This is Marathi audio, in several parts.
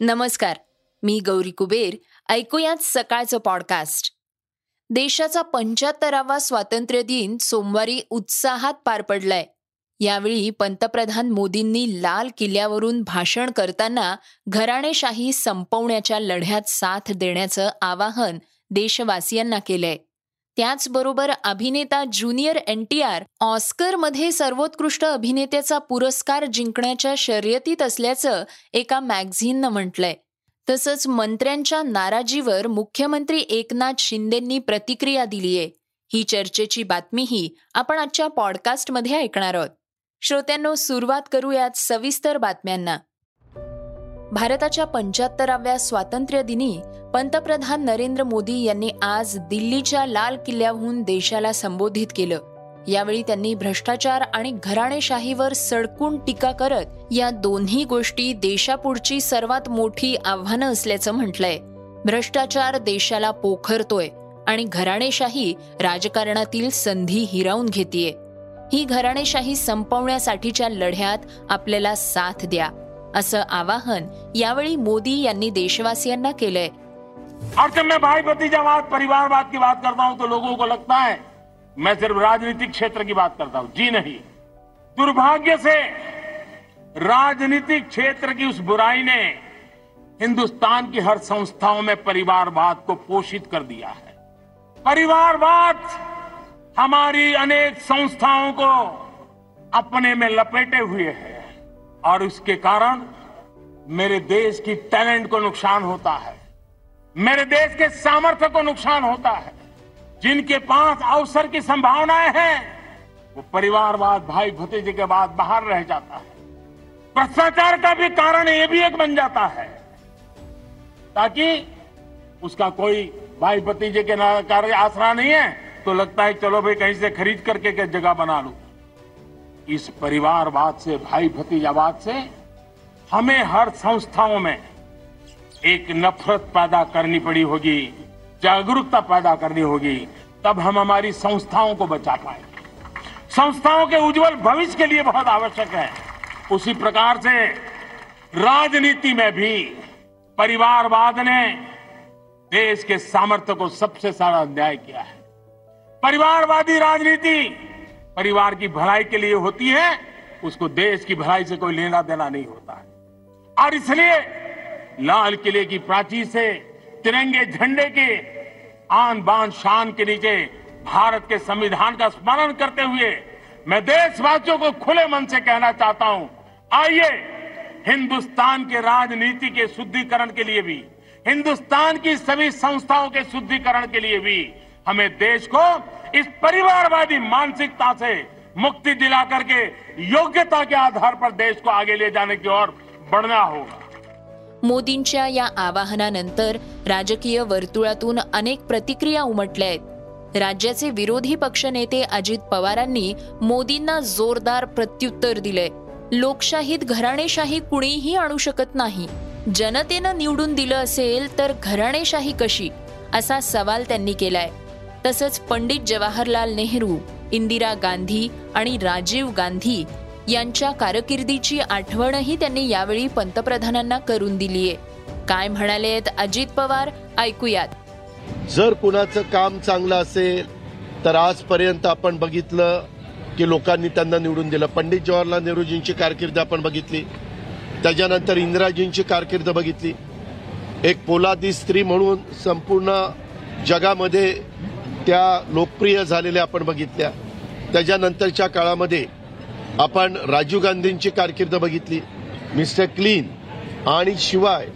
नमस्कार मी गौरी कुबेर. ऐकूयात सकाळचं पॉडकास्ट देशाचा पंच्याहत्तरावा स्वातंत्र्य दिन सोमवारी उत्साहात पार पडलाय. यावेळी पंतप्रधान मोदींनी लाल किल्ल्यावरून भाषण करताना घराणेशाही संपवण्याच्या लढ्यात साथ देण्याचं आवाहन देशवासियांना केलंय. त्याचबरोबर अभिनेता ज्युनियर एन टी आर ऑस्करमध्ये सर्वोत्कृष्ट अभिनेत्याचा पुरस्कार जिंकण्याच्या शर्यतीत असल्याचं एका मॅगझिननं म्हटलंय. तसंच मंत्र्यांच्या नाराजीवर मुख्यमंत्री एकनाथ शिंदेंनी प्रतिक्रिया दिलीये. ही चर्चेची बातमीही आपण आजच्या पॉडकास्टमध्ये ऐकणार आहोत. श्रोत्यांनो सुरुवात करूयात सविस्तर बातम्यांना. भारताच्या पंच्याहत्तराव्या स्वातंत्र्य दिनी पंतप्रधान नरेंद्र मोदी यांनी आज दिल्लीच्या लाल किल्ल्याहून देशाला संबोधित केलं. यावेळी त्यांनी भ्रष्टाचार आणि घराणेशाहीवर सडकून टीका करत या दोन्ही गोष्टी देशापुढची सर्वात मोठी आव्हानं असल्याचं म्हटलंय. भ्रष्टाचार देशाला पोखरतोय आणि घराणेशाही राजकारणातील संधी हिरावून घेतीये. ही घराणेशाही संपवण्यासाठीच्या लढ्यात आपल्याला साथ द्या. असं आवाहन यावेळी मोदी यांनी देशवासियांना केलंय. और जब मैं भाई भतीजावाद परिवारवाद की बात करता हूँ तो लोगों को लगता है, मैं सिर्फ़ राजनीतिक क्षेत्र की बात करता हूँ, जी नहीं। दुर्भाग्य से राजनीतिक क्षेत्र की उस बुराई ने हिंदुस्तान की हर संस्थाओं में परिवारवाद को पोषित कर दिया है। परिवारवाद हमारी अनेक संस्थाओं को अपने में लपेटे हुए है। और इसके कारण मेरे देश की टैलेंट को नुकसान होता है। मेरे देश के सामर्थ्य को नुकसान होता है। जिनके पास अवसर की संभावनाएँ हैं, वो परिवारवाद भाई भतीजे के बाद बाहर रह जाता है। भ्रष्टाचार का भी कारण ये भी एक बन जाता है ताकि उसका कोई भाई भतीजे के कार्य आसरा नहीं है तो लगता है, चलो भाई, कहीं से खरीद करके जगह बना लू। इस परिवारवाद से भाई भतीजावाद से, हमें हर संस्थाओं में एक नफरत पैदा करनी पड़ी होगी, जागरूकता पैदा करनी होगी, तब हम हमारी संस्थाओं को बचा पाए संस्थाओं के उज्जवल भविष्य के लिए बहुत आवश्यक है। उसी प्रकार से राजनीति में भी परिवारवाद ने देश के सामर्थ्य को सबसे सारा अन्याय किया है। परिवारवादी राजनीति परिवार की भलाई के लिए होती है, उसको देश की भलाई से कोई लेना देना नहीं होता है। और इसलिए लाल किले की प्राचीर से तिरंगे झंडे के आन बान शान के नीचे भारत के संविधान का स्मरण करते हुए मैं देशवासियों को खुले मन से कहना चाहता हूँ, आइए हिंदुस्तान के राजनीति के शुद्धिकरण के लिए भी, हिंदुस्तान की सभी संस्थाओं के शुद्धिकरण के लिए भी हमें देश को इस परिवारवादी मानसिकता से मुक्ति दिला करके योग्यता के आधार पर देश को आगे ले जाने की ओर बढ़ना होगा। मोदींच्या या आवाहनानंतर राजकीय वर्तुळातून अनेक प्रतिक्रिया उमटल्या आहेत. राज्याचे विरोधी पक्षनेते अजित पवारांनी मोदींना जोरदार प्रत्युत्तर दिलंय. लोकशाहीत घराणेशाही कुणीही आणू शकत नाही. जनतेनं निवडून दिलं असेल तर घराणेशाही कशी? असा सवाल त्यांनी केलाय. तसंच पंडित जवाहरलाल नेहरू इंदिरा गांधी आणि राजीव गांधी यांच्या कारकिर्दीची आठवणही त्यांनी यावेळी पंतप्रधानांना करून दिलीये काय म्हणालेत अजित पवार? ऐकूयात. जर कुणाचं काम चांगलं असेल तर आजपर्यंत आपण बघितलं की लोकांनी त्यांना निवडून दिलं. पंडित जवाहरलाल नेहरूजींची कारकीर्द आपण बघितली. त्याच्यानंतर इंदिराजींची कारकीर्द बघितली. एक पोलादी स्त्री म्हणून संपूर्ण जगामध्ये त्या लोकप्रिय झालेल्या आपण बघितल्या. त्याच्यानंतरच्या काळामध्ये आपण राजीव गांधींची कारकीर्द बघितली. मिस्टर क्लीन आणि शिवाय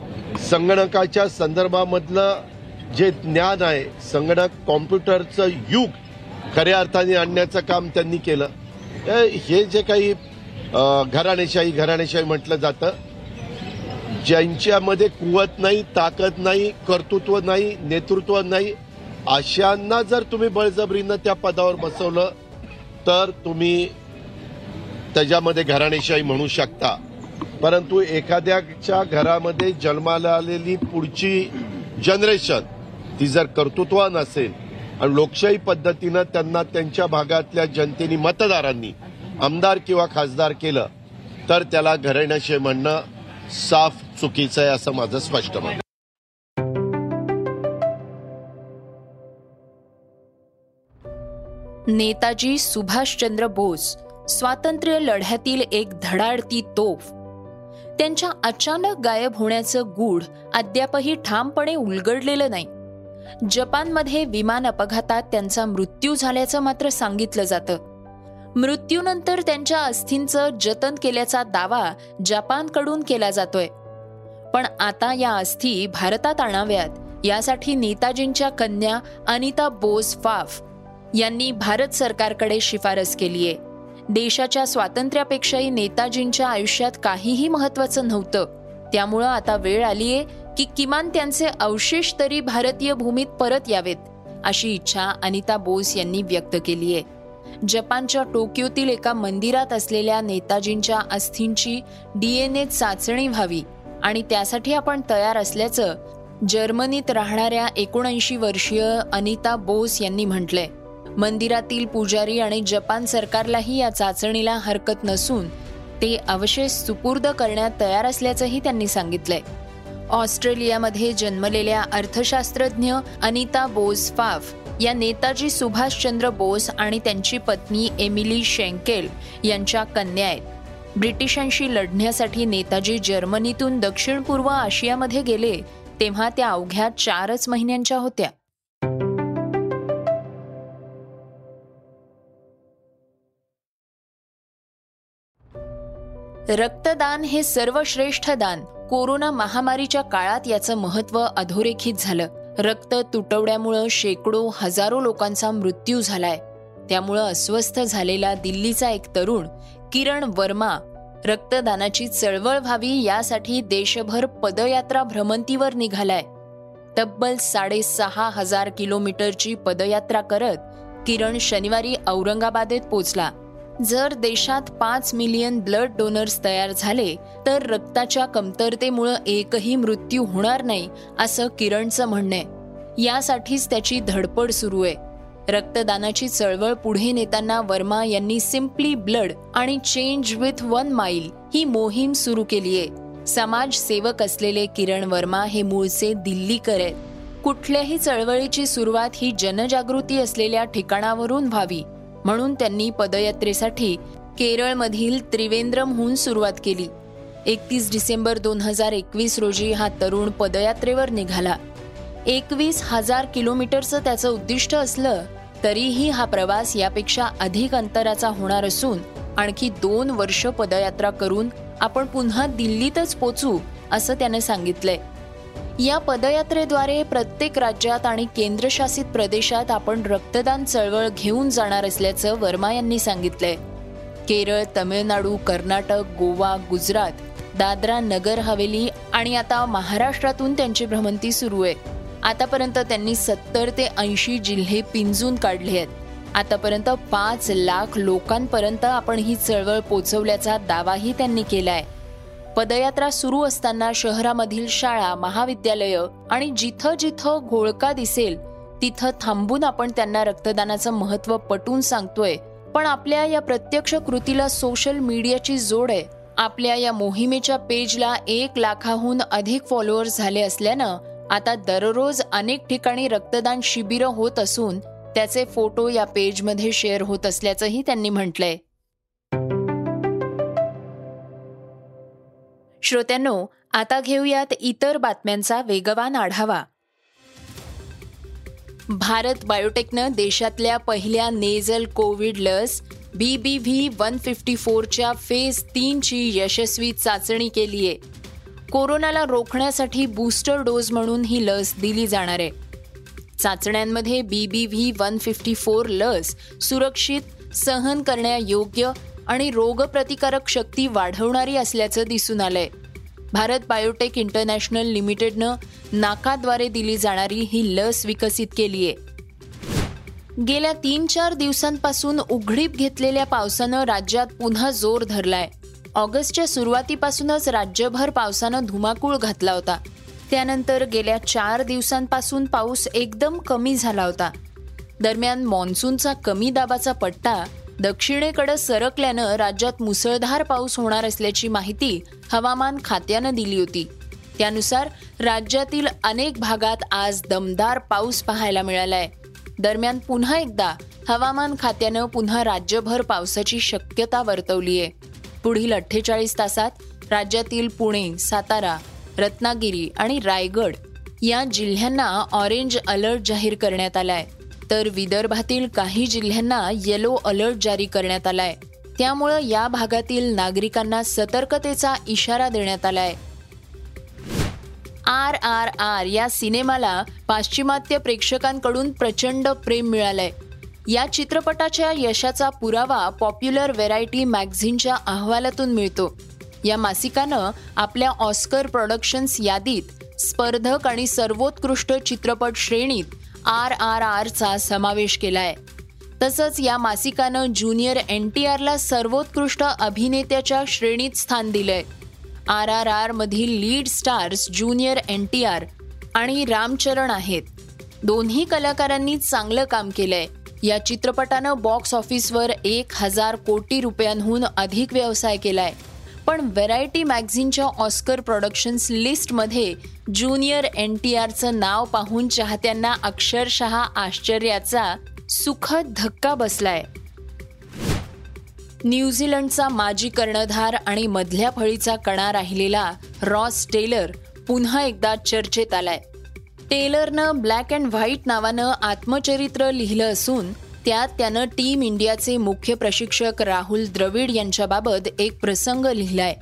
संगणकाच्या संदर्भामधलं जे ज्ञान आहे संगणक कॉम्प्युटरचं युग खऱ्या अर्थाने आणण्याचं काम त्यांनी केलं. हे जे काही घराणेशाही घराणेशाही म्हटलं जातं ज्यांच्यामध्ये कुवत नाही ताकद नाही कर्तृत्व नाही नेतृत्व नाही अशांना जर तुम्ही बळजबरीनं त्या पदावर बसवलं तर तुम्ही त्याच्यामध्ये घराणेशाही म्हणू शकता. परंतु एखाद्याच्या घरामध्ये जन्माला आलेली पुढची जनरेशन ती जर कर्तृत्वान नसेल आणि लोकशाही पद्धतीनं त्यांना त्यांच्या भागातल्या जनतेनी मतदारांनी आमदार किंवा खासदार केलं तर त्याला घराण्याशी म्हणणं साफ चुकीचं आहे असं माझं स्पष्ट मत नेताजी सुभाषचंद्र बोस स्वातंत्र्य लढ्यातील एक धडाडती तोफ. त्यांच्या अचानक गायब होण्याचं गूढ अद्यापही ठामपणे उलगडलेलं नाही. जपानमध्ये विमान अपघातात त्यांचा मृत्यू झाल्याचं मात्र सांगितलं जातं. मृत्यूनंतर त्यांच्या अस्थींचं जतन केल्याचा दावा जपानकडून केला जातोय. पण आता या अस्थी भारतात आणाव्यात यासाठी नेताजींच्या कन्या अनिता बोस फाफ यांनी भारत सरकारकडे शिफारस केली आहे. देशाच्या स्वातंत्र्यापेक्षाही नेताजींच्या आयुष्यात काहीही महत्वाचं नव्हतं. त्यामुळं आता वेळ आलीये की किमान त्यांचे अवशेष तरी भारतीय भूमीत परत यावेत अशी इच्छा अनिता बोस यांनी व्यक्त केली आहे. जपानच्या टोकियोतील एका मंदिरात असलेल्या नेताजींच्या अस्थींची डीएनए चाचणी व्हावी आणि त्यासाठी आपण तयार असल्याचं जर्मनीत राहणाऱ्या एकोणऐंशी वर्षीय अनिता बोस यांनी म्हटलंय. मंदिरातील पुजारी आणि जपान सरकारलाही या चाचणीला हरकत नसून ते अवशेष सुपूर्द करण्यात तयार असल्याचंही त्यांनी सांगितलंय. ऑस्ट्रेलियामध्ये जन्मलेल्या अर्थशास्त्रज्ञ अनिता बोस फाफ या नेताजी सुभाषचंद्र बोस आणि त्यांची पत्नी एमिली शेंकेल यांच्या कन्या आहेत. ब्रिटिशांशी लढण्यासाठी नेताजी जर्मनीतून दक्षिण पूर्व आशियामध्ये गेले तेव्हा त्या अवघ्या चारच महिन्यांच्या होत्या. रक्तदान हे सर्वश्रेष्ठ दान. कोरोना महामारीच्या काळात याचं महत्त्व अधोरेखित झालं. रक्त तुटवड्यामुळं शेकडो हजारो लोकांचा मृत्यू झालाय. त्यामुळं अस्वस्थ झालेला दिल्लीचा एक तरुण किरण वर्मा रक्तदानाची चळवळ व्हावी यासाठी देशभर पदयात्रा भ्रमंतीवर निघालाय. तब्बल साडेसहा हजार किलोमीटरची पदयात्रा करत किरण शनिवारी औरंगाबादेत पोचला. जर देशात पाच मिलियन ब्लड डोनर्स तयार झाले तर रक्ताच्या कमतरतेमुळं एकही मृत्यू होणार नाही असं किरणचं म्हणणं आहे. यासाठीच त्याची धडपड सुरू आहे. रक्तदानाची चळवळ पुढे नेताना वर्मा यांनी सिम्पली ब्लड आणि चेंज विथ वन माईल ही मोहीम सुरू केली आहे. समाजसेवक असलेले किरण वर्मा हे मूळचे दिल्लीकर आहेत. कुठल्याही चळवळीची सुरुवात ही जनजागृती असलेल्या ठिकाणावरून व्हावी. म्हणून त्यांनी पदयात्रेसाठी केरळमधील त्रिवेंद्रमहून सुरुवात केली. एकतीस डिसेंबर दोन हजार एकवीस रोजी हा तरुण पदयात्रेवर निघाला. एकवीस हजार किलोमीटरचं त्याचं उद्दिष्ट असलं तरीही हा प्रवास यापेक्षा अधिक अंतराचा होणार असून आणखी दोन वर्ष पदयात्रा करून आपण पुन्हा दिल्लीतच पोचू असं त्याने सांगितलंय. या पदयात्रेद्वारे प्रत्येक राज्यात आणि केंद्रशासित प्रदेशात आपण रक्तदान चळवळ घेऊन जाणार असल्याचं वर्मा यांनी सांगितलंय. केरळ तमिळनाडू कर्नाटक गोवा गुजरात दादरा नगर हवेली आणि आता महाराष्ट्रातून त्यांची भ्रमंती सुरू आहे. आतापर्यंत त्यांनी सत्तर ते ऐंशी जिल्हे पिंजून काढले आहेत. आतापर्यंत पाच लाख लोकांपर्यंत आपण ही चळवळ पोचवल्याचा दावाही त्यांनी केला आहे पदयात्रा सुरू असताना शहरामधील शाळा महाविद्यालय आणि जिथं जिथं घोळका दिसेल तिथं थांबून आपण त्यांना रक्तदानाचं महत्त्व पटवून सांगतोय. पण आपल्या या प्रत्यक्ष कृतीला सोशल मीडियाची जोड आहे. आपल्या या मोहिमेच्या पेजला एक लाखाहून अधिक फॉलोअर्स झाले असल्यानं आता दररोज अनेक ठिकाणी रक्तदान शिबिरं होत असून त्याचे फोटो या पेजमध्ये शेअर होत असल्याचंही त्यांनी म्हटलंय. श्रोत्यांनो आता घेऊयात इतर बातम्यांचा वेगवान आढावा. भारत बायोटेकनं देशातल्या पहिल्या नेझल कोविड लस B B V one fifty फोरच्या phase तीनची यशस्वी चाचणी केली आहे कोरोनाला रोखण्यासाठी बूस्टर डोस म्हणून ही लस दिली जाणार आहे. चाचण्यांमध्ये B B V one fifty four लस सुरक्षित सहन करण्यायोग्य आणि रोगप्रतिकारक शक्ती वाढवणारी असल्याचं दिसून आलंय. भारत बायोटेक इंटरनॅशनल लिमिटेडनं नाकाद्वारे दिली जाणारी ही लस विकसित केली आहे गेल्या तीन चार दिवसांपासून उघडीप घेतलेल्या पावसानं राज्यात पुन्हा जोर धरलाय. ऑगस्टच्या सुरुवातीपासूनच राज्यभर पावसानं धुमाकूळ घातला होता. त्यानंतर गेल्या चार दिवसांपासून पाऊस एकदम कमी झाला होता. दरम्यान मान्सूनचा कमी दाबाचा पट्टा दक्षिणेकडे सरकल्यानं राज्यात मुसळधार पाऊस होणार असल्याची माहिती हवामान खात्यानं दिली होती. त्यानुसार राज्यातील अनेक भागात आज दमदार पाऊस पाहायला मिळालाय. दरम्यान पुन्हा एकदा हवामान खात्यानं पुन्हा राज्यभर पावसाची शक्यता वर्तवली आहे पुढील अठ्ठेचाळीस तासात राज्यातील पुणे सातारा रत्नागिरी आणि रायगड या जिल्ह्यांना ऑरेंज अलर्ट जाहीर करण्यात आलाय. तर विदर्भातील काही जिल्ह्यांना येलो अलर्ट जारी करण्यात आलाय. त्यामुळं या भागातील नागरिकांना सतर्कतेचा इशारा देण्यात आलाय. आर आर आर या सिनेमाला पाश्चिमात्य प्रेक्षकांकडून प्रचंड प्रेम मिळालंय. या चित्रपटाच्या यशाचा पुरावा पॉप्युलर व्हेरायटी मॅगझिनच्या अहवालातून मिळतो. या मासिकानं आपल्या ऑस्कर प्रोडक्शन्स यादीत स्पर्धक आणि सर्वोत्कृष्ट चित्रपट श्रेणीत आर आर आरचा समावेश केलाय. तसंच या मासिकानं ज्युनियर एन टी आरला सर्वोत्कृष्ट अभिनेत्याच्या श्रेणीत स्थान दिलंय. आर आर आर मधील lead stars junior N T R आणि रामचरण आहेत. दोन्ही कलाकारांनी चांगलं काम केलंय. या चित्रपटानं बॉक्स ऑफिसवर एक हजार कोटी रुपयांहून अधिक व्यवसाय केलाय. पण व्हेरायटी मॅगझिनच्या ऑस्कर प्रोडक्शन्स लिस्टमध्ये ज्युनियर एन टी आरचं नाव पाहून चाहत्यांना अक्षरशः आश्चर्याचा सुखद धक्का बसलाय. न्यूझीलंडचा माजी कर्णधार आणि मधल्या फळीचा कणा राहिलेला रॉस टेलर पुन्हा एकदा चर्चेत आलाय. टेलरनं ब्लॅक अँड व्हाईट नावानं आत्मचरित्र लिहिलं असून त्यात त्यानं टीम इंडियाचे मुख्य प्रशिक्षक राहुल द्रविड यांच्याबाबत एक प्रसंग लिहिलाय.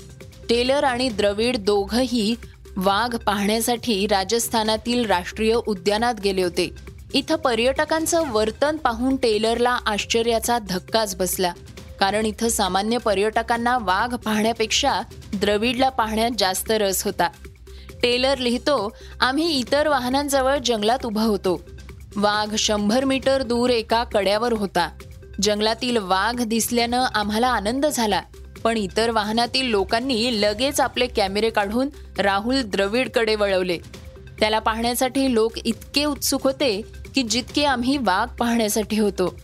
टेलर आणि द्रविड दोघंही वाघ पाहण्यासाठी राजस्थानातील राष्ट्रीय उद्यानात गेले होते. इथं पर्यटकांचं वर्तन पाहून टेलरला आश्चर्याचा धक्काच बसला. कारण इथं सामान्य पर्यटकांना वाघ पाहण्यापेक्षा द्रविडला पाहण्यात जास्त रस होता. टेलर लिहितो आम्ही इतर वाहनांजवळ जंगलात उभा होतो. वाघ शंभर मीटर दूर एका कड्यावर होता. जंगलातील वाघ दिसल्यानं आम्हाला आनंद झाला पण इतर वाहनातील लोकांनी लगेच आपले कॅमेरे काढून राहुल द्रविडकडे वळवले. त्याला पाहण्यासाठी लोक इतके उत्सुक होते की जितके आम्ही वाघ पाहण्यासाठी होतो.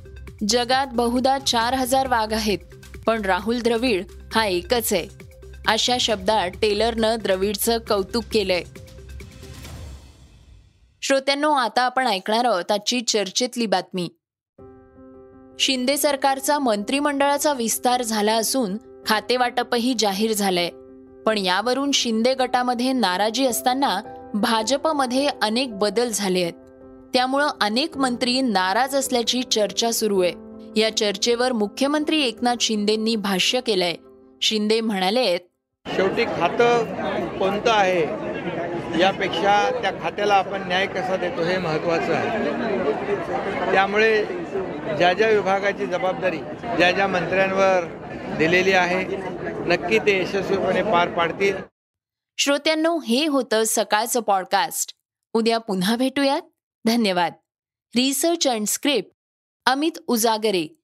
जगात बहुधा चार हजार वाघ आहेत पण राहुल द्रविड हा एकच आहे. अशा शब्दात टेलरनं द्रविडचं कौतुक केलंय. श्रोत्यांनो आता आपण ऐकणार आहोत आजची चर्चेतली बातमी. शिंदे सरकारचा मंत्रिमंडळाचा विस्तार झाला असून खातेवाटपही जाहीर झालंय. पण यावरून शिंदे गटामध्ये नाराजी असताना भाजपमध्ये अनेक बदल झाले आहेत. त्यामुळं अनेक मंत्री नाराज असल्याची चर्चा सुरू आहे. या चर्चेवर मुख्यमंत्री एकनाथ शिंदेंनी भाष्य केलंय. शिंदे म्हणाले शेवटी खातं कोणतं आहे? यापेक्षा त्या खात्याला आपण न्याय कसा देतो हे महत्त्वाचं आहे. त्यामुळे ज्या ज्या विभागाची जबाबदारी ज्या ज्या मंत्र्यांवर दिलेली आहे नक्की ते यशस्वीपणे पार पाडतील. श्रोत्यांनो हे होतं सकाळचं पॉडकास्ट उद्या पुन्हा भेटूयात. धन्यवाद. Research and script Amit Ujagare.